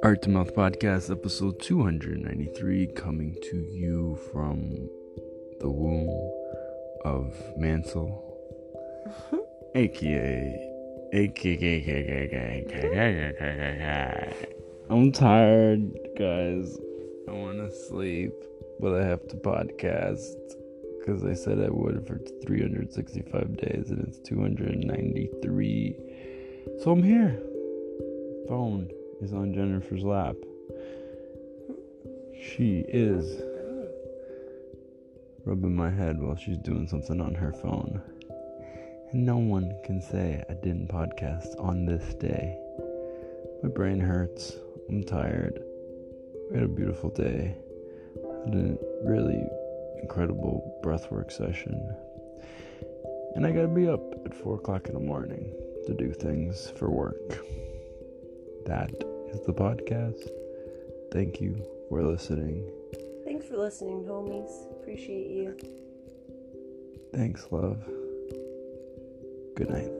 Art to Mouth Podcast, episode 293, coming to you from the womb of Mansell, aka, aka, I'm tired, guys. I want to sleep, but I have to podcast because I said I would for 365 days and it's 293. So I'm here. Phone is on Jennifer's lap. She is rubbing my head while she's doing something on her phone. And no one can say I didn't podcast on this day. My brain hurts. I'm tired. We had a beautiful day. Had a really incredible breathwork session. And I gotta be up at 4 o'clock in the morning to do things for work. That is the podcast. Thank you for listening. Thanks for listening, homies. Appreciate you. Thanks, love. Good night.